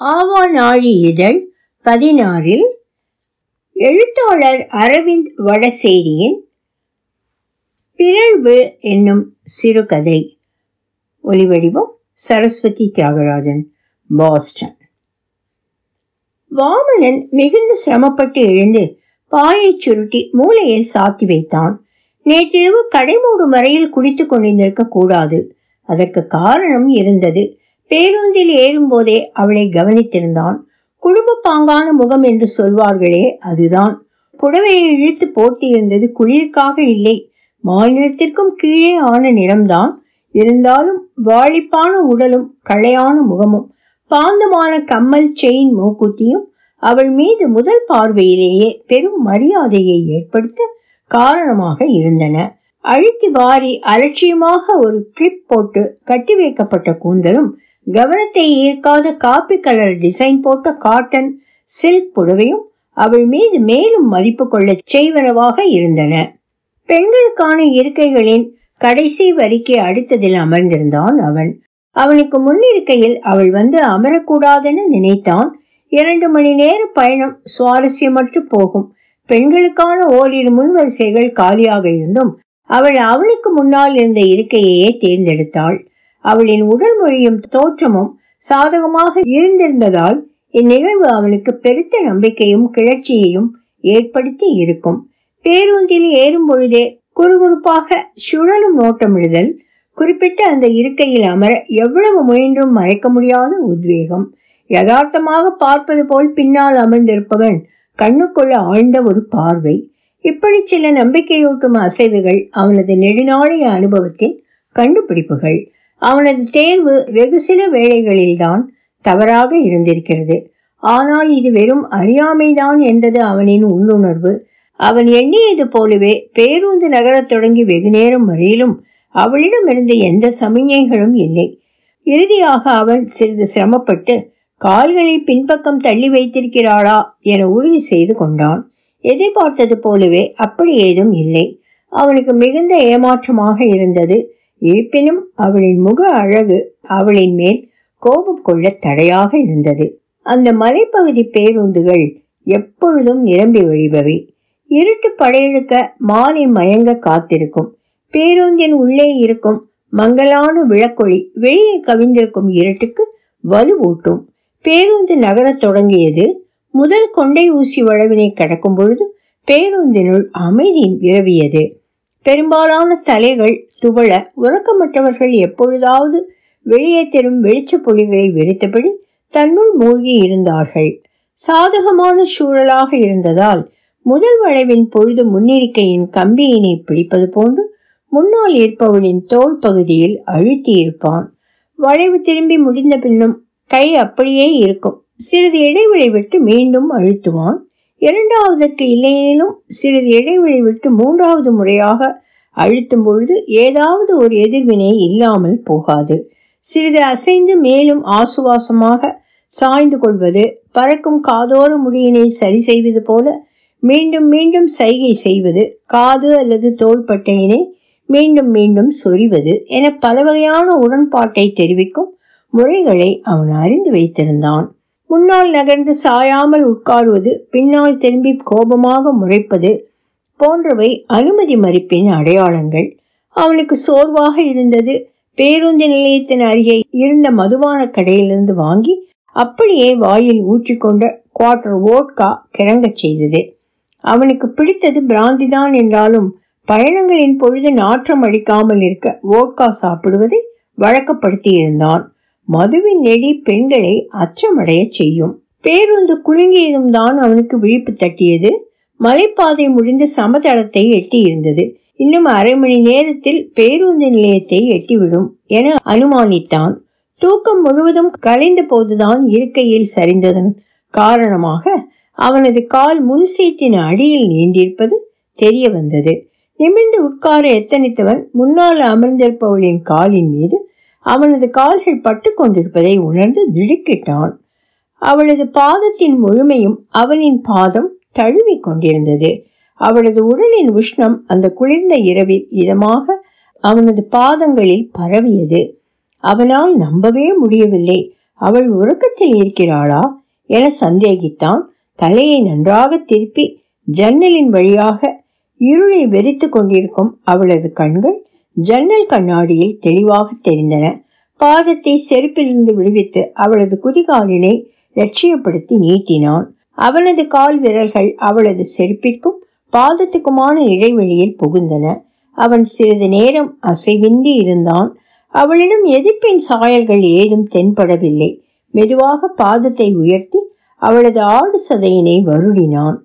ஆவா நாழி இதழ் பதினாறில் எழுத்தாளர் அரவிந்த் வடசேரியின் பிறழ்வு என்னும் சிறுகதை. ஒலிவடிவம் சரஸ்வதி தியாகராஜன் பாஸ்டன். வாமனன் மிகுந்த சிரமப்பட்டு எழுந்து பாயைச் சுருட்டி மூலையில் சாத்தி வைத்தான். நேற்றிரவு கடைமூடும் வரையில் குடித்துக் கொண்டிருந்திருக்க கூடாது. அதற்கு காரணம் இருந்தது. பேருந்தில் ஏறும்போதே அவளை கவனித்திருந்தான். குடும்ப பாங்கான முகம் என்று சொல்வார்களே அதுதான். புடவையை இழுத்து போட்டியிருந்தது குளிர்காக இல்லை. மாநிலத்திற்கும் கீழே ஆன நிறம்தான். இருந்தாலும் வாழிப்பான உடலும் களையான முகமும் பாந்தமான கம்மல் செயின் மூக்குத்தியும் அவள் மீது முதல் பார்வையிலேயே பெரும் மரியாதையை ஏற்படுத்த காரணமாக இருந்தன. அழுத்தி வாரி அலட்சியமாக ஒரு கிளிப் போட்டு கட்டி வைக்கப்பட்ட கூந்தலும் கவனத்தை ஈர்க்காத காப்பி கலர் டிசைன் போட்ட காட்டன் சில்க் புடவையும் அவள் மீது மேலும் மதிப்பு கொள்ளச் செய்வனவாக இருந்தன. பெண்களுக்கான இருக்கைகளின் கடைசி வரிக்கு அடுத்ததில் அமர்ந்திருந்தான் அவன். அவனுக்கு முன்னிருக்கையில் அவள் வந்து அமரக்கூடாதென நினைத்தான். இரண்டு மணி நேர பயணம் சுவாரஸ்யமற்று போகும். பெண்களுக்கான ஓரிரு முன்வரிசைகள் காலியாக இருந்தும் அவள் அவனுக்கு முன்னால் இருந்த இருக்கையையே தேர்ந்தெடுத்தாள். அவளின் உடல் மொழியும் தோற்றமும் சாதகமாக இருந்திருந்ததால் இந்நிகழ்வு அவனுக்கு பெருத்த நம்பிக்கையும் கிளர்ச்சியையும் ஏற்படுத்தி இருக்கும். பேருந்தில் ஏறும் பொழுதே குறுகுறுப்பாக சுழலும் நோட்டமிடுதல் குறிப்பிட்ட அந்த இருக்கையில் அமர எவ்வளவு முயன்றும் மறைக்க முடியாத உத்வேகம். யதார்த்தமாக பார்ப்பது போல் பின்னால் அமர்ந்திருப்பவன் கண்ணுக்குள்ள ஆழ்ந்த ஒரு பார்வை. இப்படி சில நம்பிக்கையூட்டும் அசைவுகள் அவனது நெடுநாளைய அனுபவத்தின் கண்டுபிடிப்புகள். அவனது தேர்வு வெகு சில வேளைகளில்தான் தவறாக இருந்திருக்கிறது. ஆனால் இது வெறும் அறியாமைதான் என்றது அவனின் உள்ளுணர்வு. அவன் எண்ணியது போலவே பேருந்து நகரத் தொடங்கி வெகு நேரம் வரையிலும் அவளிடமிருந்து எந்த சமிஞைகளும் இல்லை. இறுதியாக அவன் சிறிது சிரமப்பட்டு கால்களை பின்பக்கம் தள்ளி வைத்திருக்கிறாளா? என உறுதி செய்து கொண்டான். எதிர்பார்த்தது போலவே அப்படி ஏதும் இல்லை. அவனுக்கு மிகுந்த ஏமாற்றமாக இருந்தது. இருப்பினும் அவளின் முக அழகு அவளின் மேல் கோபம் கொள்ள தடையாக இருந்தது. அந்த மலைப்பகுதி பேருந்துகள் எப்பொழுதும் நிரம்பி வழிபவை இருட்டு படையெடுக்க மாலை மயங்க காத்திருக்கும். பேருந்தின் உள்ளே இருக்கும் மங்கலான விளக்கொளி வெளியே கவிந்திருக்கும் இருட்டுக்கு வலுவூட்டும் பேருந்து நகரத் தொடங்கியது. முதல் கொண்டை ஊசி வளவினை கடக்கும் பொழுது பேருந்தினுள் அமைதி விரவியது. பெரும்பாலான தலைகள் துவள உறக்கமற்றவர்கள் எப்பொழுதாவது வெளியே தரும் வெளிச்ச புலிகளை வெறித்தபடி தன்னுள் மூழ்கி இருந்தார்கள். சாதகமான சூழலாக இருந்ததால் முதல் வளைவின் பொழுது முன்னிருக்கையின் கம்பியினை பிடிப்பது போன்று முன்னால் இருப்பவளின் தோல் பகுதியில் அழுத்தி இருப்பான் வளைவு திரும்பி முடிந்த பின்னும் கை அப்படியே இருக்கும். சிறிது இடைவெளி விட்டு மீண்டும் அழுத்துவான். இரண்டாவதற்கு இல்லையெனிலும் சிறிது இடைவெளி விட்டு மூன்றாவது முறையாக அழுத்தும் பொழுது ஏதாவது ஒரு எதிர்வினை இல்லாமல் போகாது. சிறிது அசைந்து மேலும் ஆசுவாசமாக சாய்ந்து கொள்வது பறக்கும் காதோர முடியினை சரி செய்வது போல மீண்டும் மீண்டும் சைகை செய்வது காது அல்லது தோள்பட்டையினை மீண்டும் மீண்டும் சொறிவது என பல வகையான உடன்பாட்டை தெரிவிக்கும் முறைகளை அவன் அறிந்து வைத்திருந்தான். முன்னால் நகர்ந்து சாயாமல் உட்காருவது பின்னால் திரும்பி கோபமாக முறைப்பது போன்றவை அனுமதி மறுப்பின் அடையாளங்கள். அவனுக்கு சோர்வாக இருந்தது. பேருந்து நிலையத்தின் அருகே இருந்த மதுபான கடையிலிருந்து வாங்கி அப்படியே வாயில் ஊற்றிக்கொண்ட குவார்டர் ஓட்கா கிறங்கச் செய்தது. அவனுக்கு பிடித்தது பிராந்திதான் என்றாலும் பயணங்களின் பொழுது நாற்றம் அடிக்காமல் இருக்க ஓட்கா சாப்பிடுவதை வழக்கப்படுத்தி இருந்தான் மதுவின் நெடி பெண்களை அச்சமடைய செய்யும். பேருந்து குலுங்கியதும் தான் அவனுக்கு விழிப்பு தட்டியது. மலைப்பாதை முடிந்து சமதளத்தை எட்டி இருந்தது இன்னும் அரை மணி நேரத்தில் பேருந்து நிலையத்தை எட்டிவிடும் என அனுமானித்தான். தூக்கம் முழுவதும் கலைந்த போதுதான் இருக்கையில் சரிந்ததன் காரணமாக அவனது கால் முன் சீட்டின் அடியில் நீண்டிருப்பது தெரிய வந்தது நிமிர்ந்து உட்கார எத்தனித்தவன் முன்னால் அமர்ந்திருப்பவளின் காலின் மீது அவனது கால்கள் பட்டு கொண்டிருப்பதை உணர்ந்து திடுக்கிட்டான். அவளது பாதத்தின் முழுமையும் அவனின் பாதம் தழுவி கொண்டிருந்தது. அவளது உடலின் உஷ்ணம் அந்த குளிர்ந்த இரவில் இதமாக அவனது பாதங்களில் பரவியது. அவனால் நம்பவே முடியவில்லை. அவள் உறக்கத்தில் இருக்கிறாளா என சந்தேகித்தான். தலையை நன்றாக திருப்பி ஜன்னலின் வழியாக இருளை வெறித்து கொண்டிருக்கும் அவளது கண்கள் ஜன்னல் கண்ணாடியில் தெளிவாக தெரிந்தன. பாதத்தை செருப்பிலிருந்து விடுவித்து அவளது குதிகாலினை லட்சியப்படுத்தி நீட்டினான். அவனது கால் விரல்கள் அவளது செருப்பிற்கும் பாதத்துக்குமான இடைவெளியில் புகுந்தன. அவன் சிறிது நேரம் அசைவின்றி இருந்தான். அவளிடம் எதிர்ப்பின் சாயல்கள் ஏதும் தென்படவில்லை. மெதுவாக பாதத்தை உயர்த்தி அவளது ஆடு சதையினை வருடினான்.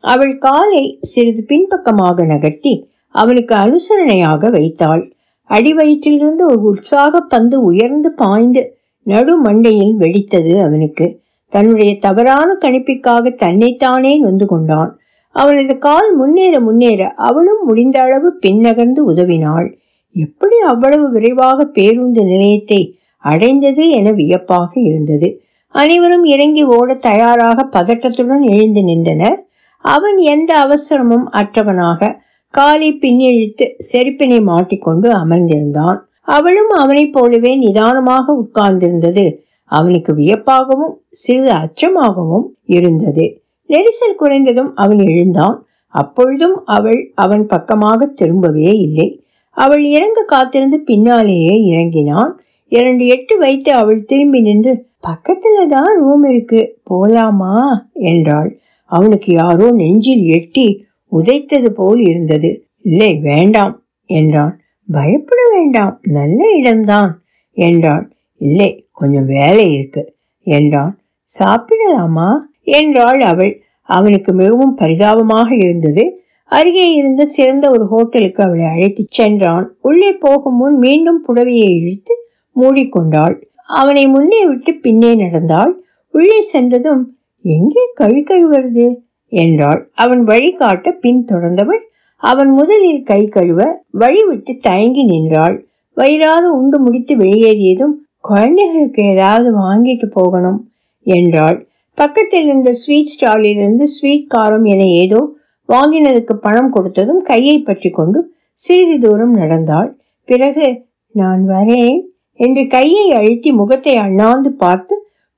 அவள் காலை சிறிது பின்பக்கமாக நகர்த்தி அவனுக்கு அனுசரணையாக வைத்தாள். அடிவயிற்றிலிருந்து ஒரு உற்சாக பந்து உயர்ந்து பாய்ந்து நடு மண்டையில் வெடித்தது அவனுக்கு. தன்னுடைய தவறான கணிப்பிற்காக தன்னைத்தானே நொந்து கொண்டான். அவனது கால் முன்னேற முன்னேற அவளும் முடிந்த அளவு பின்னகர்ந்து உதவினாள். எப்படி அவ்வளவு விரைவாக பேருந்து நிலையத்தை அடைந்தது என வியப்பாக இருந்தது. அனைவரும் இறங்கி ஓட தயாராக பதட்டத்துடன் எழுந்து நின்றனர். அவன் எந்த அவசரமும் அற்றவனாக காலை பின்னிழுத்து செருப்பினை மாட்டிக்கொண்டு அமர்ந்திருந்தான். அவளும் அவனைப் போலவே நிதானமாக உட்கார்ந்திருந்தது. அவனுக்கு வியப்பாகவும் சிறிது அச்சமாகவும் இருந்தது. நெரிசல் குறைந்ததும் அவன் எழுந்தான். அப்பொழுதும் அவள் அவன் பக்கமாக திரும்பவே இல்லை. அவள் இறங்க காத்திருந்து பின்னாலேயே இறங்கினான். இரண்டு எட்டு வைத்து அவள் திரும்பி நின்று பக்கத்துல தான் ரூம் இருக்கு போலாமா? என்றாள். அவனுக்கு யாரோ நெஞ்சில் எட்டி உதைத்தது போல் இருந்தது. இல்லை வேண்டாம் என்றான். பயப்பட வேண்டாம் நல்ல இடம்தான் என்றாள் இல்லை கொஞ்சம் வேலை இருக்கு என்றான். சாப்பிடலாமா? என்றாள் அவள். அவனுக்கு மிகவும் பரிதாபமாக இருந்தது. அருகே இருந்த சிறந்த ஒரு ஹோட்டலுக்கு அவளை அழைத்துச் சென்றான். உள்ளே போகும் முன் மீண்டும் புடவையை இழுத்து மூடிக்கொண்டாள். அவனை முன்னே விட்டு பின்னே நடந்தாள். உள்ளே சென்றதும் எங்கே கழி கழுவுறது என்றாள். அவன் வழிகாட்ட பின் தொடர்ந்தவள் அவன் முதலில் கை கழுவ வழி விட்டு தயங்கி நின்றாள். வயிறாது உண்டு முடித்து வெளியேறியதும் குழந்தைகளுக்கு ஏதாவது வாங்கிட்டு போகணும் என்றாள். பக்கத்தில் இருந்த ஸ்வீட் ஸ்டாலிலிருந்து ஸ்வீட் காரம் என ஏதோ வாங்கினதுக்கு பணம் கொடுத்ததும் கையை பற்றி கொண்டு சிறிது தூரம் நடந்தாள். பிறகு நான் வரேன் என்று கையை அழுத்தி முகத்தை அண்ணாந்து பார்த்து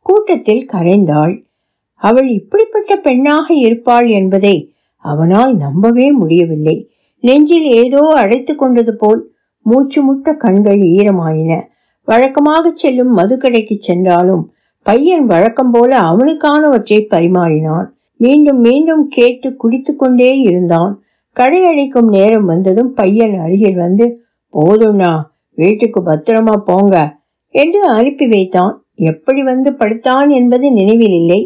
கூட்டத்தில் கரைந்தாள். அவள் இப்படிப்பட்ட பெண்ணாக இருப்பாள் என்பதை அவனால் நம்பவே முடியவில்லை. நெஞ்சில் ஏதோ அடைத்து கொண்டது போல் மூச்சு முட்ட கண்கள் ஈரமாயின. வழக்கமாக செல்லும் மதுக்கடைக்கு சென்றாலும் பையன் வழக்கம் போல அவனுக்கானவற்றை பரிமாறினான். மீண்டும் மீண்டும் கேட்டு குடித்து கொண்டே இருந்தான். கடை அழைக்கும் நேரம் வந்ததும் பையன் அருகில் வந்து போதும்னா வீட்டுக்கு பத்திரமா போங்க என்று அனுப்பி வைத்தான். எப்படி வந்து படுத்தான் என்பது நினைவில் இல்லை.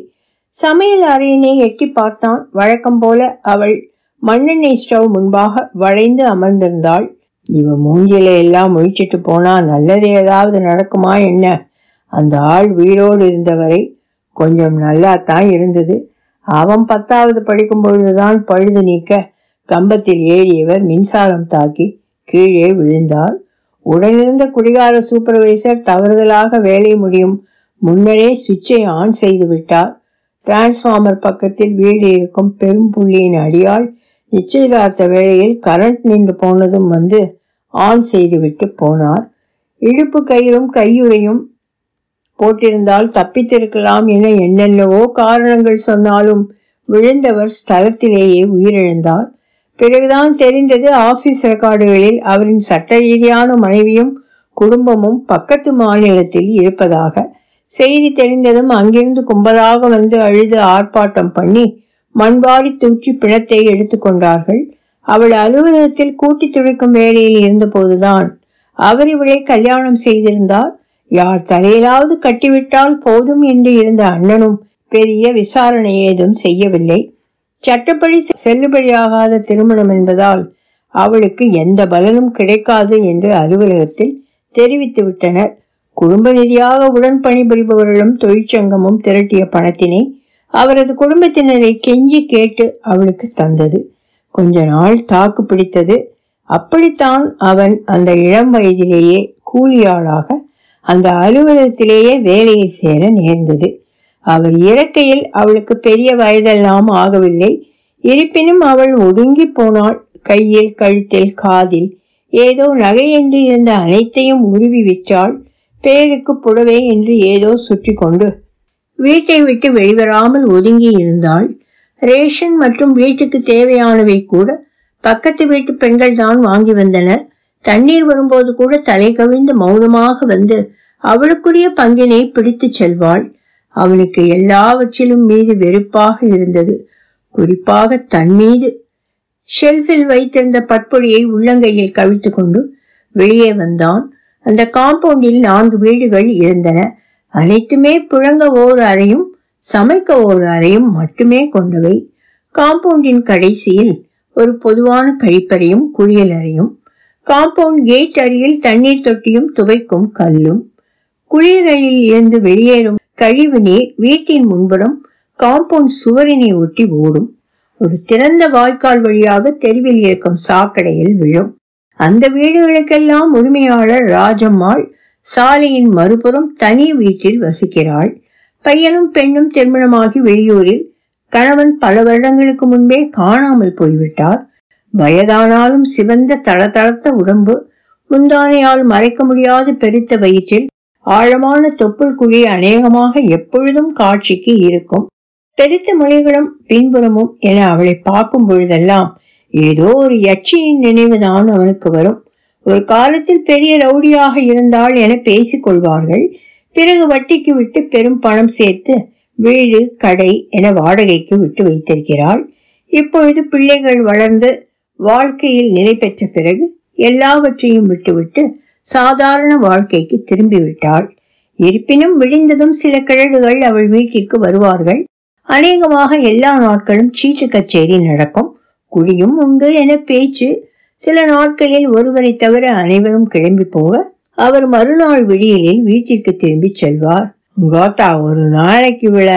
சமையல் அறையினை எட்டி பார்த்தான். வழக்கம் போல அவள் மண்ணெண்ணெய் ஸ்டவ் முன்பாக வளைந்து அமர்ந்திருந்தாள். இவ மூஞ்சில எல்லாம் முழிச்சிட்டு போனா நல்லது ஏதாவது நடக்குமா என்ன? அந்த ஆள் வீடோடு இருந்தவரை கொஞ்சம் நல்லா தான் இருந்தது. அவன் பத்தாவது படிக்கும் பொழுதுதான் பழுது நீக்க கம்பத்தில் ஏறியவர் மின்சாரம் தாக்கி கீழே விழுந்தார். உடனிருந்த குடிகார சூப்பர்வைசர் தவறுதலாக வேலை முடியும் முன்னரே சுவிட்சை ஆன் செய்து விட்டார். டிரான்ஸ்ஃபார்மர் பக்கத்தில் வீடு இருக்கும் பெரும் புள்ளியின் அடியால் நிச்சயதார்த்த வேளையில் கரண்ட் நின்று போனதும் வந்து ஆன் செய்துவிட்டு போனார். இடுப்பு கயிறும் கையுறையும் போட்டிருந்தால் தப்பித்திருக்கலாம் என என்னென்னவோ காரணங்கள் சொன்னாலும் விழுந்தவர் ஸ்தலத்திலேயே உயிரிழந்தார். பிறகுதான் தெரிந்தது ஆபீஸ் ரெக்கார்டுகளில் அவரின் சட்ட ரீதியான மனைவியும் குடும்பமும் பக்கத்து மாநிலத்தில் இருப்பதாக. செய்தி தெரிந்ததும் அங்கிருந்து கும்பலாக வந்து அழுது ஆர்ப்பாட்டம் பண்ணி மண்பாடி தூச்சி பிணத்தை எடுத்துக்கொண்டார்கள் அவள் அலுவலகத்தில் கூட்டி துடைக்கும் வேலையில் இருந்தபோதுதான் அவர் இவளை கல்யாணம் செய்திருந்தார். யார் தலையிலாவது கட்டிவிட்டால் போதும் என்று இருந்த அண்ணனும் பெரிய விசாரணை ஏதும் செய்யவில்லை. சட்டப்படி செல்லுபடியாகாத திருமணம் என்பதால் அவளுக்கு எந்த பலனும் கிடைக்காது என்று அலுவலகத்தில் தெரிவித்து விட்டனர். குடும்ப ரீதியாக உடன் பணிபுரிபவர்களும் தொழிற்சங்கமும் திரட்டிய பணத்தினை அவரது குடும்பத்தினரை கெஞ்சி கேட்டு அவளுக்கு தந்தது. கொஞ்ச நாள் தாக்கு பிடித்தது. அப்படித்தான் அவன் அந்த இளம் வயதிலேயே கூலியாளாக அந்த அலுவலகத்திலேயே வேலையில் சேர நேர்ந்தது. அவர் இறக்கையில் அவளுக்கு பெரிய வயதெல்லாம் ஆகவில்லை. இருப்பினும் அவள் ஒடுங்கி போனாள். கையில் கழுத்தில் காதில் ஏதோ நகை என்று இருந்த அனைத்தையும் உருவி விற்றாள். பேருக்கு புடவை என்று ஏதோ சுற்றி கொண்டு. வீட்டை விட்டு வெளிவராமல் ஒதுங்கி இருந்தாள். ரேஷன் மற்றும் வீட்டுக்கு தேவையானவை கூட பக்கத்து வீட்டு பெண்கள் தான் வாங்கி வந்தனர். தண்ணீர் வரும்போது கூட தலை கவிழ்ந்து மௌனமாக வந்து அவளுக்குரிய பங்கினை பிடித்துச் செல்வாள். அவனுக்கு எல்லாவற்றிலும் மீது வெறுப்பாக இருந்தது. குறிப்பாக தன் மீது. ஷெல்ஃபில் வைத்திருந்த பற்பொடியை உள்ளங்கையில் கவிழ்த்து கொண்டு வெளியே வந்தான். அந்த காம்பவுண்டில் நான்கு வீடுகள் இருந்தன. அனைத்துமே புழங்க ஓர் அறையும் சமைக்க ஓர் அறையும் மட்டுமே கொண்டவை. காம்பவுண்டின் கடைசியில் ஒரு பொதுவான கழிப்பறையும் குளியல் அறையும். காம்பவுண்ட் கேட் அருகில் தண்ணீர் தொட்டியும் துவைக்கும் கல்லும். குளியலறையில் இருந்து வெளியேறும் கழிவு நீர் வீட்டின் முன்புறம் காம்பவுண்ட் சுவரினை ஒட்டி ஓடும். ஒரு திறந்த வாய்க்கால் வழியாக தெருவில் இருக்கும் சாக்கடையில் விழும். அந்த வீடுகளுக்கெல்லாம் உரிமையாளர் ராஜம்மாள் சாலையின் மறுபுறம் தனி வீட்டில் வசிக்கிறாள். பையனும் பெண்ணும் திருமணமாகி வெளியூரில் கணவன் பல வருடங்களுக்கு முன்பே காணாமல் போய்விட்டார். வயதானாலும் சிவந்த தளதளத்த உடம்பு முந்தானையால் மறைக்க முடியாது பெருத்த வயிற்றில் ஆழமான தொப்புள் குழி அநேகமாக எப்பொழுதும் காட்சிக்கு இருக்கும். பெருத்த மொழிகளும் பின்புறமும் என அவளை பார்க்கும் பொழுதெல்லாம் ஏதோ ஒரு யட்சியின் நினைவுதான் அவனுக்கு வரும். ஒரு காலத்தில் பெரிய ரவுடியாக இருந்தால் என பேசிக்கொள்வார்கள் பிறகு வட்டிக்கு விட்டு பெரும் பணம் சேர்த்து வீடு கடை என வாடகைக்கு விட்டு வைத்திருக்கிறாள். இப்பொழுது பிள்ளைகள் வளர்ந்து வாழ்க்கையில் நிலை பெற்ற பிறகு எல்லாவற்றையும் விட்டுவிட்டு சாதாரண வாழ்க்கைக்கு திரும்பிவிட்டாள். இருப்பினும் விடிந்ததும் சில கிழடுகள் அவள் வீட்டிற்கு வருவார்கள். அநேகமாக எல்லா நாட்களும் சீட்டு கச்சேரி நடக்கும். குழியும் உண்டு என பேச்சு. சில நாட்களில் ஒருவரை தவிர அனைவரும் கிளம்பி போக அவர் மறுநாள் விடியலில் வீட்டிற்கு திரும்பி செல்வார். கோத்தா ஒரு நாளைக்கு விழ.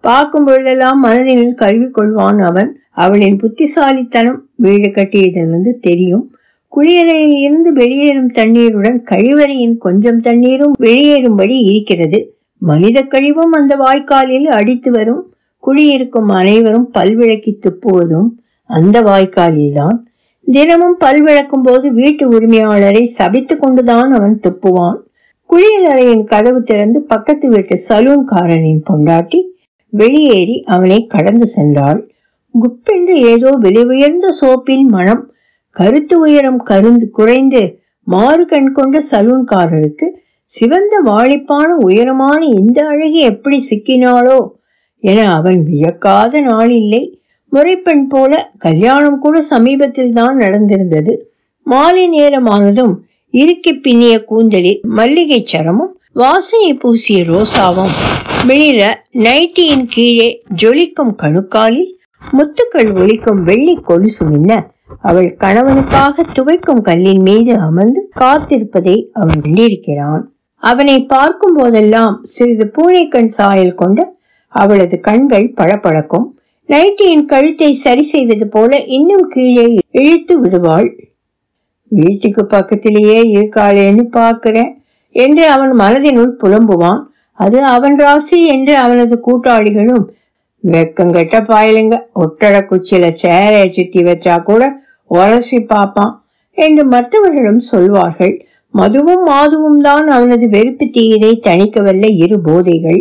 பார்க்கும் பொழுதெல்லாம் மனதில் கருவி கொள்வான் அவன். அவளின் புத்திசாலித்தனம் வீடு கட்டியதிலிருந்து தெரியும். குளியலையில் இருந்து வெளியேறும் தண்ணீருடன் கழிவறையின் கொஞ்சம் தண்ணீரும் வெளியேறும்படி இருக்கிறது. மனித கழிவும் அந்த வாய்க்காலில் அடித்து வரும். குடியிருக்கும் அனைவரும் பல்விளக்கி துப்புவதும் அந்த வாய்க்காலில்தான் தினமும் பல் விளக்கும் போது வீட்டு உரிமையாளரை சபித்து கொண்டுதான் அவன் துப்புவான். குளியலறையின் கதவு திறந்து பக்கத்து வீட்டு சலூன்காரனின் பொண்டாட்டி வெளியேறி அவனை கடந்து சென்றாள். குப்பென்று ஏதோ விலை உயர்ந்த சோப்பின் மனம் கருத்து உயரம் கருந்து குறைந்து மாறு கண் கொண்ட சலூன்காரருக்கு சிவந்த வாழிப்பான உயரமான இந்த அழகி எப்படி சிக்கினாளோ என அவன் வியக்காத நாள் இல்லை முறைப்பெண் போல கல்யாணம் கூட சமீபத்தில் தான் நடந்திருந்தது. மாலை நேரமானதும் இறுக்கி பின்னிய கூந்தலில் மல்லிகை சரமும் வாசனை பூசிய ரோசாவும் வெளியில நைட்டியின் கீழே ஜொலிக்கும் கணுக்காலில் முத்துக்கள் ஒலிக்கும் வெள்ளி கொலுசு மின்ன அவள் கணவனுக்காக துவைக்கும் கல்லின் மீது அமர்ந்து காத்திருப்பதை அவன் கண்டிருக்கிறான். அவனை பார்க்கும் போதெல்லாம் சிறிது பூனைக்கண் சாயல் கொண்ட அவளது கண்கள் பளபளக்கும். நைட்டியின் கழுத்தை சரி செய்வது போல இன்னும் கீழே இழுத்து விடுவாள். வீட்டுக்கு பக்கத்திலேயே இருக்காளேன்னு பார்க்கிறேன் என்று அவன் மனதினுள் புலம்புவான். அது அவன் ராசி என்று அவனது கூட்டாளிகளும் வெக்கங்கெட்ட பாயலுங்க ஒட்டட குச்சியில சேரைய சுத்தி வச்சா கூட உரசி பார்ப்பான் என்று மற்றவர்களும் சொல்வார்கள். மதுவும் மாதுவும் தான் அவனது வெறுப்பு தீயினை தணிக்கவல்ல இரு போதைகள்.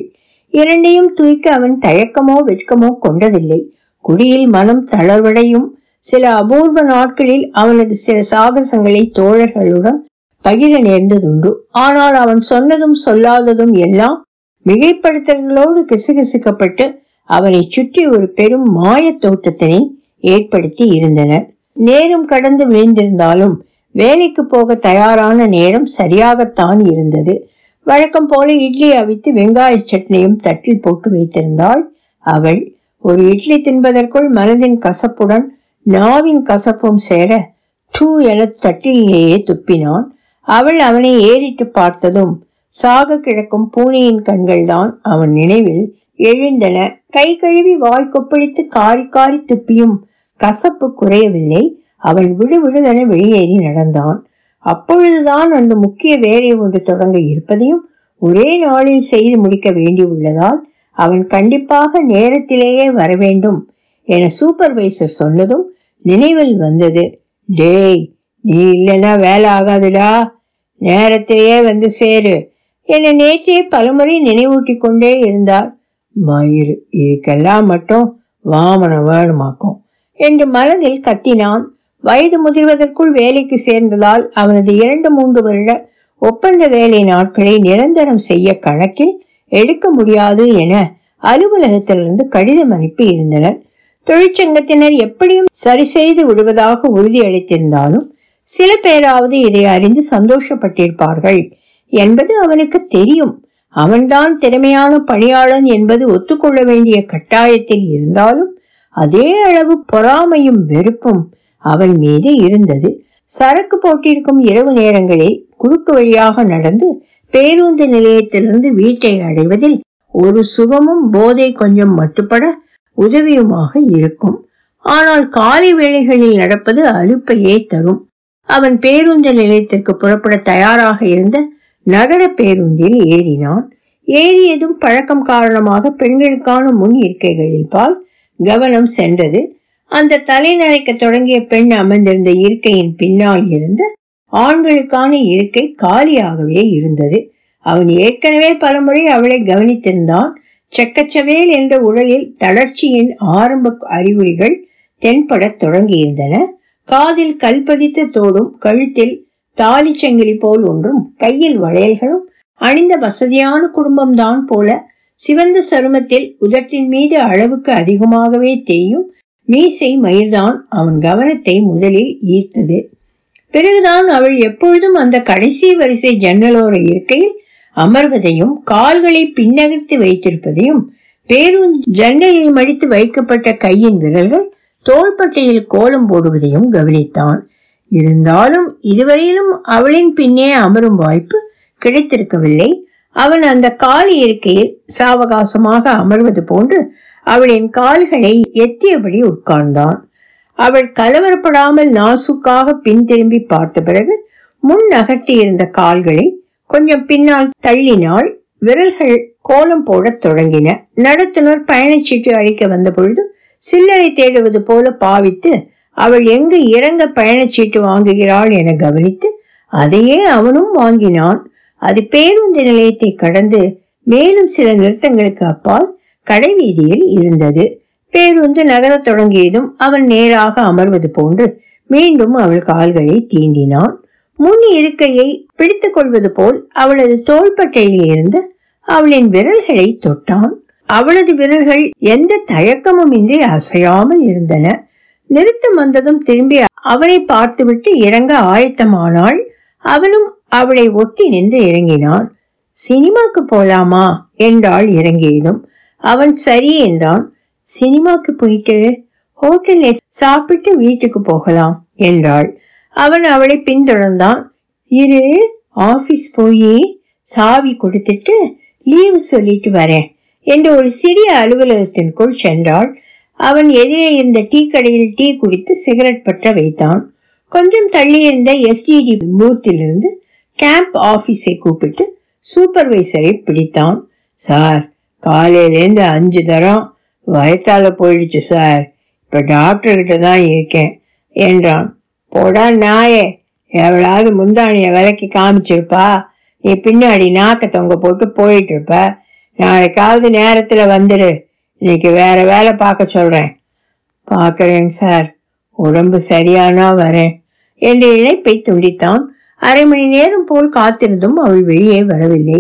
இரண்டையும் தூய்க்க அவன் தயக்கமோ வெட்கமோ கொண்டதில்லை. குடியில் மனம் தளர்வடையும். சில அபூர்வ நாட்களில் அவனது சில சாகசங்களை தோழர்களுடன் பகிர நேர்ந்ததுண்டு. ஆனால் அவன் சொன்னதும் சொல்லாததும் எல்லாம் மிகைப்படுத்தல்களோடு கிசுகிசுக்கப்பட்டு அவனை சுற்றி ஒரு பெரும் மாயத் தோட்டத்தினை ஏற்படுத்தி இருந்தனர். நேரம் கடந்து விழுந்திருந்தாலும் வேலைக்கு போக தயாரான நேரம் சரியாகத்தான் இருந்தது. வழக்கம் போல இட்லி அவித்து வெங்காய சட்னியும் தட்டில் போட்டு வைத்திருந்தாள் அவள். ஒரு இட்லி தின்பதற்குள் மனதின் கசப்புடன் நாவின் கசப்பும் சேர தூ என தட்டிலேயே துப்பினான். அவள் அவனை ஏறிட்டு பார்த்ததும் சாக கிடக்கும் பூனையின் கண்கள்தான் அவன் நினைவில் எழுந்தன. கை கழுவி வாய் கொப்பளித்து காரி காரி துப்பியும் கசப்பு குறையவில்லை. அவள் விழுவிடுதென வெளியேறி நடந்தான். அப்பொழுதுதான் அந்த முக்கிய வேலை ஒன்று தொடங்க இருப்பதையும் ஒரே நாளில் செய்து முடிக்க வேண்டியுள்ளதால் அவன் கண்டிப்பாக நேரத்திலேயே வர வேண்டும் என சூப்பர்வைசர் சொன்னதும் நினைவில் வந்தது. டேய் நீ இல்லைன்னா வேலை ஆகாதுடா. நேரத்திலேயே வந்து சேரு என்னை நேற்றே பலமுறை நினைவூட்டி கொண்டே இருந்தார் மயிறு இதுக்கெல்லாம் மட்டும் வாமனம் வேணுமாக்கும் என்று மனதில் கத்தினான். வயது முதிர்வதற்குள் வேலைக்கு சேர்ந்ததால் அவனது இரண்டு மூன்று வருட ஒப்பந்த வேலை நாட்களை நிரந்தரம் செய்ய கணக்கில் எடுக்க முடியாது என அலுவலகத்திலிருந்து கடிதம் அனுப்பி இருந்தனர். தொழிற்சங்கத்தினர் எப்படியும் சரி செய்து விடுவதாக உறுதியளித்திருந்தாலும் சில பேராவது இதை அறிந்து சந்தோஷப்பட்டிருப்பார்கள் என்பது அவனுக்கு தெரியும். அவன்தான் திறமையான பணியாளன் என்பது ஒத்துக்கொள்ள வேண்டிய கட்டாயத்தில் இருந்தாலும் அதே அளவு பொறாமையும் வெறுப்பும் அவன் மீது இருந்தது. சரக்கு போட்டிருக்கும் இரவு நேரங்களில் குறுக்கு வழியாக நடந்து பேருந்து நிலையத்திலிருந்து வீட்டை அடைவதில் ஒரு சுகமும் போதை கொஞ்சம் மட்டுப்பட உதவியுமாக இருக்கும். ஆனால் காலை வேளைகளில் நடப்பது அலுப்பையே தரும். அவன் பேருந்து நிலையத்திற்கு புறப்பட தயாராக இருந்த நகர பேருந்தில் ஏறினான். ஏறியதும் பழக்கம் காரணமாக பெண்களுக்கான முன் இருக்கைகளில் பால் கவனம் சென்றது. அந்த தலைநரைக்க தொடங்கிய பெண் அமர்ந்திருந்த இருக்கையின் பின்னால் இருந்த ஆண்களுக்கான இருக்கை காலியாகவே இருந்தது. அவன் ஏற்கனவே பலமுறை அவளை கவனித்திருந்தான். செக்கச்சவேல் என்ற உடலில் தளர்ச்சியின் ஆரம்ப அறிகுறிகள் தென்படத் தொடங்கியிருந்தன. காதில் கல்பதித்த தோடும் கழுத்தில் தாலி சங்கிலி போல் ஒன்றும் கையில் வளையல்களும் அணிந்த வசதியான குடும்பம்தான் போல சிவந்த சருமத்தில் உதட்டின் மீது அளவுக்கு அதிகமாகவே தெரியும் மீசை மயிர்தான் அவன் கவனத்தை முதலில் ஈர்த்தது. பிறகுதான் அவள் எப்பொழுதும் அந்த கடைசி வரிசை ஜன்னலோர இருக்கையில் அமர்வதையும் கால்களை பின்னகர்த்து வைத்திருப்பதையும் பேருந்து ஜன்னலில் மடித்து வைக்கப்பட்ட கையின் விரல்கள் தோள்பட்டையில் கோலம் போடுவதையும் கவனித்தான். இருந்தாலும் இதுவரையிலும் அவளின் பின்னே அமரும் வாய்ப்பு கிடைத்திருக்கவில்லை. அவன் அந்த காலி இருக்கையில் சாவகாசமாக அமர்வது போன்று அவளின் கால்களை எத்தியபடி உட்கார்ந்தான். அவள் கலவரப்படாமல் நாசுக்காக பின் திரும்பி பார்த்த பிறகு முன் நகர்த்தி இருந்த கால்களை கொஞ்சம் பின்னால் தள்ளினாள் விரல்கள் கோலம் போடத் தொடங்கின. நடத்துனர் பயணச்சீட்டு அழிக்க வந்த பொழுது சில்லறை தேடுவது போல பாவித்து அவள் எங்கு இறங்க பயணச்சீட்டு வாங்குகிறாள் என கவனித்து அதையே அவனும் வாங்கினான். அது பேருந்து நிலையத்தை கடந்து மேலும் சில நிறுத்தங்களுக்கு அப்பால் கடைவீதியில் இருந்தது. பேருந்து நகரத் தொடங்கியதும் அவன் நேராக அமர்வது போன்று மீண்டும் அவள் கால்களை தீண்டினான். முன் இருக்கையை பிடித்துக் கொள்வது போல் அவளது தோள்பட்டையில் இருந்து அவளின் விரல்களை தொட்டான். அவளது விரல்கள் எந்த தயக்கமும் இன்றி அசையாமல் இருந்தன. நிறுத்தம் வந்ததும் திரும்பி அவனை பார்த்துவிட்டு இறங்க ஆயத்தமானாள். அவனும் அவளை ஒட்டி நின்று இறங்கினான். சினிமாக்கு போலாமா? என்றாள் இறங்கியதும். அவன் சரி என்றான். சினிமாக்கு போயிட்டு ஹோட்டலில் சாப்பிட்டு வீட்டுக்கு போகலாம் என்றாள். அவன் அவளை பின்தொடர்ந்தான். இரு ஆபீஸ் போய் சாவி கொடுத்துட்டு லீவு சொல்லிட்டு வரேன் என்று ஒரு சிறிய அலுவலகத்திற்குள் சென்றாள். அவன் எதிரே இருந்த டீ கடையில் டீ குடித்து சிகரெட் பற்ற வைத்தான். கொஞ்சம் தள்ளி இருந்த எஸ்டிடி பூத்திலிருந்து கேம்ப் ஆபீஸை கூப்பிட்டு சூப்பர்வைசரை பிடித்தான். சார் காலையிலேருந்து அஞ்சு தரம் வயத்தால போயிடுச்சு சார். இப்ப டாக்டர் கிட்ட தான் இருக்கேன் என்றான். போடா நாயே எவளாவது முந்தானிய விலைக்கு காமிச்சிருப்பா. நீ பின்னாடி நாக்க தொங்க போட்டு போயிட்டு இருப்ப நாளைக்காவது நேரத்துல வந்துடு இன்னைக்கு வேற வேலை பார்க்க சொல்றேன். பார்க்குறேங்க சார். உடம்பு சரியானா வரேன் என்ற இணைப்பை துண்டித்தான். அரை மணி நேரம் போல் காத்திருந்தும் அவள் வெளியே வரவில்லை.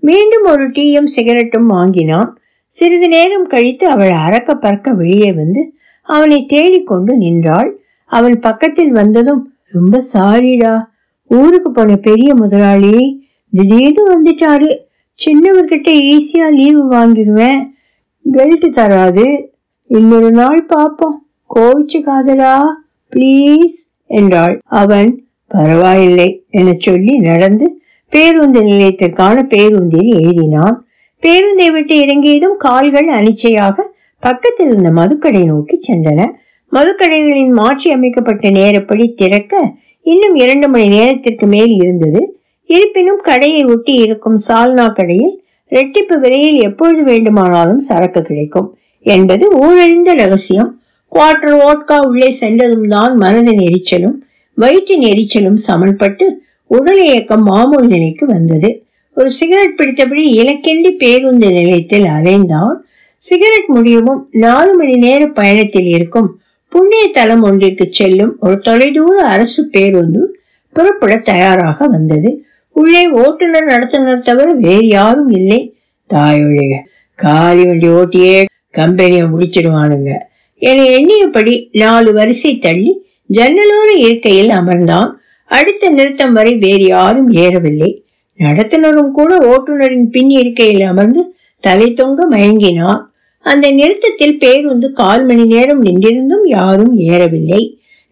மீண்டும் ஒரு டீயும் சிகரெட்டும் வாங்கினான். சிறிது நேரம் கழித்து அவள் அறக்க பறக்க வெளியே வந்து அவனை தேடிக்கொண்டு நின்றாள். அவன் பக்கத்தில் வந்ததும் ரொம்ப சாரிடா ஊருக்கு போன பெரிய முதலாளி. திடீர்னு வந்துட்டாரு. சின்னவர்கிட்ட ஈஸியா லீவு வாங்கிடுவேன் கெல்ட்டு தராது. இன்னொரு நாள் பாப்போம் கோவிச்சுக்காதடா ப்ளீஸ் என்றாள். அவன் பரவாயில்லை என சொல்லி நடந்து பேருந்து நிலையத்திற்கான பேருந்தில் ஏறினான். பேருந்தை விட்டு இறங்கியதும் கால்கள் அனிச்சையாக பக்கத்தில் இருந்த மதுக்கடை நோக்கி சென்றன. மதுக்கடைகளின் மாற்றி அமைக்கப்பட்ட நேரப்படி திறக்க இன்னும் இரண்டு மணி நேரத்திற்கு மேல் இருந்தது. இருப்பினும் கடையை ஒட்டி இருக்கும் சால்னா கடையில் ரெட்டிப்பு விலையில் எப்பொழுது வேண்டுமானாலும் சரக்கு கிடைக்கும் என்பது ஊழறிந்த ரகசியம். குவார்டர் ஓட்கா உள்ளே சென்றதும் தான் மனதின் எரிச்சலும் வயிற்றின் எரிச்சலும் சமன்பட்டு உடல் இயக்கம் மாமூல் நிலைக்கு வந்தது. ஒரு சிகரெட் பிடித்தபடி இலக்கெண்டி பேருந்து நிலையத்தில் அலைந்தான். சிகரெட் முடியவும் நாலு மணி நேர பயணத்தில் இருக்கும் புண்ணிய தலம் ஒன்றிற்கு செல்லும் ஒரு தொலைதூர அரசு பேருந்து புறப்பட தயாராக வந்தது. உள்ளே ஓட்டுநர் நடத்துனர் தவிர வேறு யாரும் இல்லை. தாயொழிக காலி வண்டி ஓட்டியே கம்பெனியை முடிச்சிடுவானுங்க என எண்ணியபடி நாலு வரிசை தள்ளி ஜன்னலோர இருக்கையில் அமர்ந்தான். அடுத்த நிறுத்தம் வரை வேறு யாரும் ஏறவில்லை. நடத்துனரும் கூட ஓட்டுநரின் பின் இருக்கையில் அமர்ந்து தலை தொங்க மயங்கினார். அந்த நிறுத்தத்தில் பேருந்து கால் மணி நேரம் நின்றிருந்தும் யாரும் ஏறவில்லை.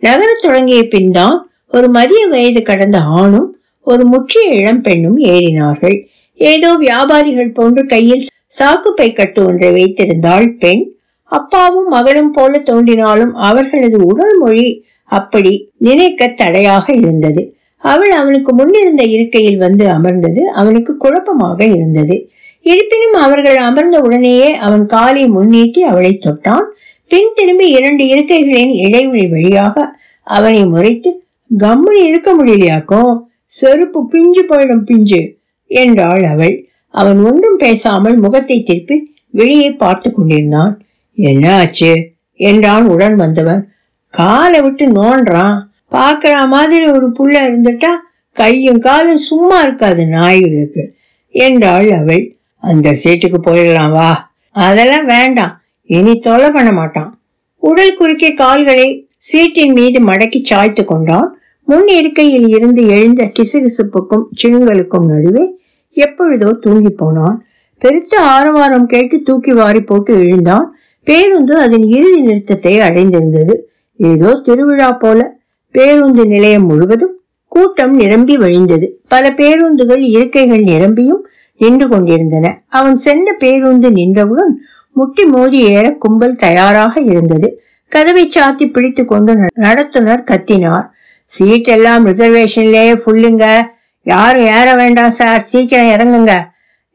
நகரத் தொடங்கிய பின் தான் ஒரு மதிய வயது கடந்த ஆணும் ஒரு முற்றிய இளம் பெண்ணும் ஏறினார்கள். ஏதோ வியாபாரிகள் போன்று கையில் சாக்குப்பை கட்டு ஒன்றை வைத்திருந்தாள் பெண். அப்பாவும் மகளும் போல தோன்றினாலும் அவர்களது உடல் மொழி அப்படி நினைக்க தடையாக இருந்தது. அவள் அவனுக்கு முன்னிருந்த இருக்கையில் வந்து அமர்ந்தது. அவனுக்கு குழப்பமாக இருந்தது. இருப்பினும் அவர்கள் அமர்ந்த உடனேயே அவன் காலை முன்னீட்டி அவளை தொட்டான். பின் திரும்பி இரண்டு இருக்கைகளின் இடைவெளி வழியாக அவனை முறைத்து கம்முனி இருக்க முடியலையாக்கும் செருப்பு பிஞ்சு போயிடும் பிஞ்சு என்றாள் அவள். அவன் ஒன்றும் பேசாமல் முகத்தை திருப்பி வெளியே பார்த்து கொண்டிருந்தான். என்ன ஆச்சு என்றான் உடன் வந்தவன். காலை விட்டு நோண்டுறான். பாக்குற மாதிரி ஒரு புள்ள இருந்துட்டா கையும் காலும் சும்மா இருக்காது நாய்களுக்கு என்றாள் அவள். அந்த சீட்டுக்கு போயிடலாம் வா. அதெல்லாம் வேண்டாம். இனி தொலை பண்ண மாட்டான். உடல் குறுக்கே கால்களை சீட்டின் மீது மடக்கி சாய்த்து கொண்டான். முன் இருக்கையில் இருந்து எழுந்த கிசுகிசுப்புக்கும் சிணுங்களுக்கும் நடுவே எப்பொழுதோ தூங்கி போனான். பெருத்த ஆரவாரம் கேட்டு தூக்கி வாரி போட்டு எழுந்தான். பேருந்து அதன் இறுதி நிறுத்தத்தை அடைந்திருந்தது. ஏதோ திருவிழா போல பேருந்து நிலையம் முழுவதும் கூட்டம் நிரம்பி வழிந்தது. பல பேருந்துகள் இருக்கைகள் நிரம்பியும் நின்று கொண்டிருந்தன. அவன் சென்ற பேருந்து நின்றவுடன் முட்டி மோதி ஏற கும்பல் தயாராக இருந்தது. கதவை சாத்தி பிடித்து கொண்டு நடத்துனர் கத்தினார். சீட் எல்லாம் ரிசர்வேஷன்லயே ஃபுல்லுங்க யாரும் ஏற வேண்டாம் சார். சீக்கிரம் இறங்குங்க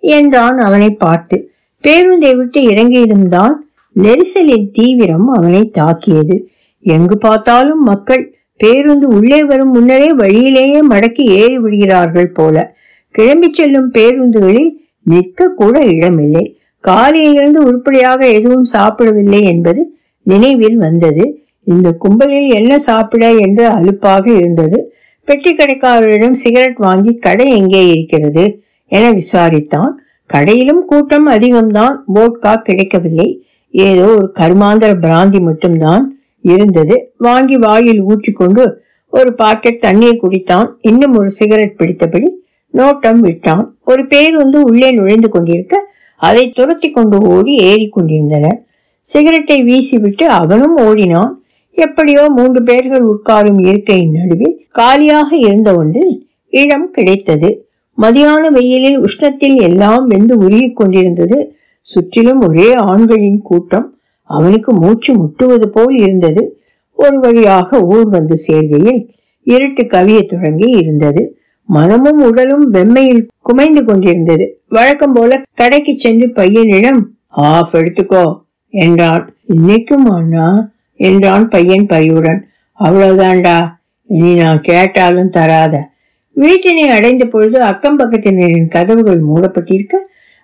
என்றான் அவனை பார்த்து. பேருந்தை விட்டு இறங்கியதும் தான் நெரிசலின் தீவிரம் அவனை தாக்கியது. எங்கு பார்த்தாலும் மக்கள் பேருந்து உள்ளே வரும் முன்னரே வழியிலேயே மடக்கி ஏறி விடுகிறார்கள் போல. கிளம்பி செல்லும் பேருந்துகளில் நிற்க கூட இடமில்லை காலையிலிருந்து உருப்படியாக எதுவும் சாப்பிடவில்லை என்பது நினைவில் வந்தது. இந்த கும்பலில் என்ன சாப்பிட என்று அலுப்பாக இருந்தது. பெட்டி கடைக்காரரிடம் சிகரெட் வாங்கி கடை எங்கே இருக்கிறது என விசாரித்தான். கடையிலும் கூட்டம் அதிகம்தான். போட்கா கிடைக்கவில்லை. ஏதோ ஒரு கருமாந்தர பிராந்தி மட்டும்தான். இருந்தது. வாங்கி வாயில் ஊற்றிக்கொண்டு ஒரு பாக்கெட் தண்ணீர் குடித்தான். இன்னும் ஒரு சிகரெட் பிடித்தபடி நோட்டம் விட்டான். ஒரு பேர் வந்து உள்ளே நுழைந்து கொண்டிருக்க அதை துரத்தி கொண்டு ஓடி ஏறி கொண்டிருந்தனர். சிகரெட்டை வீசிவிட்டு அவனும் ஓடினான். எப்படியோ மூன்று பேர்கள் உட்காரும் இருக்கையின் நடுவில் காலியாக இருந்த ஒன்றில் இடம் கிடைத்தது. மதியான வெயிலில் உஷ்ணத்தில் எல்லாம் வெந்து உருகிக் கொண்டிருந்தது. சுற்றிலும் ஒரே ஆண்களின் கூட்டம். அவனுக்கு மூச்சு முட்டுவது போல் இருந்தது. ஒரு வழியாக ஊர் வந்து சேர்கையில் இருட்டு கவிய தொடங்கி இருந்தது. மனமும் உடலும் வெம்மையில் குமைந்து கொண்டிருந்தது. வழக்கம் போல கடைக்கு சென்று பையனிடம் ஆஃப் எடுத்துக்கோ என்றான். இன்னைக்கும் அண்ணா என்றான் பையன் பையுடன் அவ்வளவுதான்டா இனி நான் கேட்டாலும் தராத. வீட்டினை அடைந்த பொழுது அக்கம் பக்கத்தினரின் கதவுகள் மூடப்பட்டிருக்க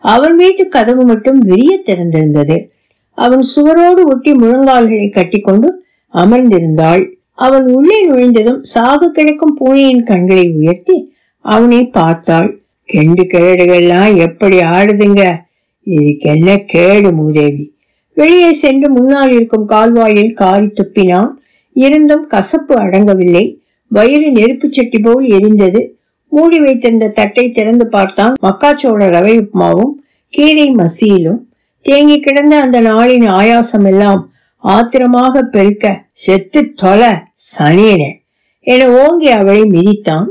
அவன் வீட்டு கதவு மட்டும் விரிய திறந்திருந்தது. அவன் சுவரோடு ஒட்டி முழங்கால்களை கட்டிக்கொண்டு அமர்ந்திருந்தாள். அவன் உள்ளே நுழைந்ததும் சாகு கிடக்கும் பூனையின் கண்களை உயர்த்தி அவனை பார்த்தாள். கெண்டு கிழடுகள்லாம் எப்படி ஆடுதுங்க? இதுக்கென்ன கேடு மூதேவி? வெளியே சென்று முன்னால் இருக்கும் கால்வாயில் காரி துப்பினான். இருந்தும் கசப்பு அடங்கவில்லை. வயிறு நெருப்பு சட்டி போல் எரிந்தது. மூடி வைத்திருந்த தட்டை திறந்து பார்த்தான் மக்காச்சோள ரவை உப்புமாவும் கீரை மசியிலும் தேங்கி கிடந்த அந்த நாளின் ஆயாசம் எல்லாம் ஆத்திரமாக பெருக்க செத்து தொலை சனியனே என ஓங்கி அவளை மிதித்தான்.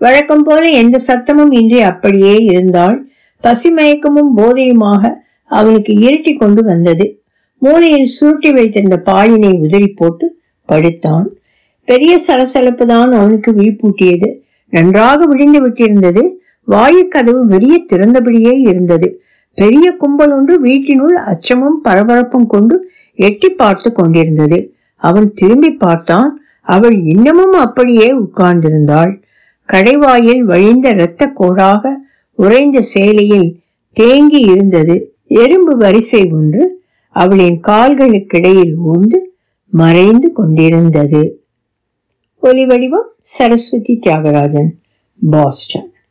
வழக்கம் போல எந்த சத்தமும் இன்றி அப்படியே இருந்தாள். பசிமயக்கமும் போதையுமாக அவளுக்கு இருட்டி கொண்டு வந்தது. மூளையில் சுருட்டி வைத்திருந்த பாலினை உதறி போட்டு படுத்தான். பெரிய சலசலப்பு தான் அவனுக்கு விழிப்பூட்டியது. நன்றாக விழுந்து விட்டிருந்தது. வாயு கதவு வெளியே திறந்தபடியே இருந்தது. பெரிய கும்பல் ஒன்று வீட்டினுள் அச்சமும் பரபரப்பும் கொண்டு எட்டி பார்த்து கொண்டிருந்தது. அவன் திரும்பி பார்த்தான். அவள் இன்னமும் அப்படியே உட்கார்ந்திருந்தாள். கடைவாயில் வழிந்த இரத்த கோடாக உறைந்த சேலையில் தேங்கி இருந்தது. எறும்பு வரிசை ஒன்று அவளின் கால்களுக்கிடையில் ஊர்ந்து மறைந்து கொண்டிருந்தது. ஒலி வடிவம் சரஸ்வதி தியாகராஜன் பாஸ்டன்.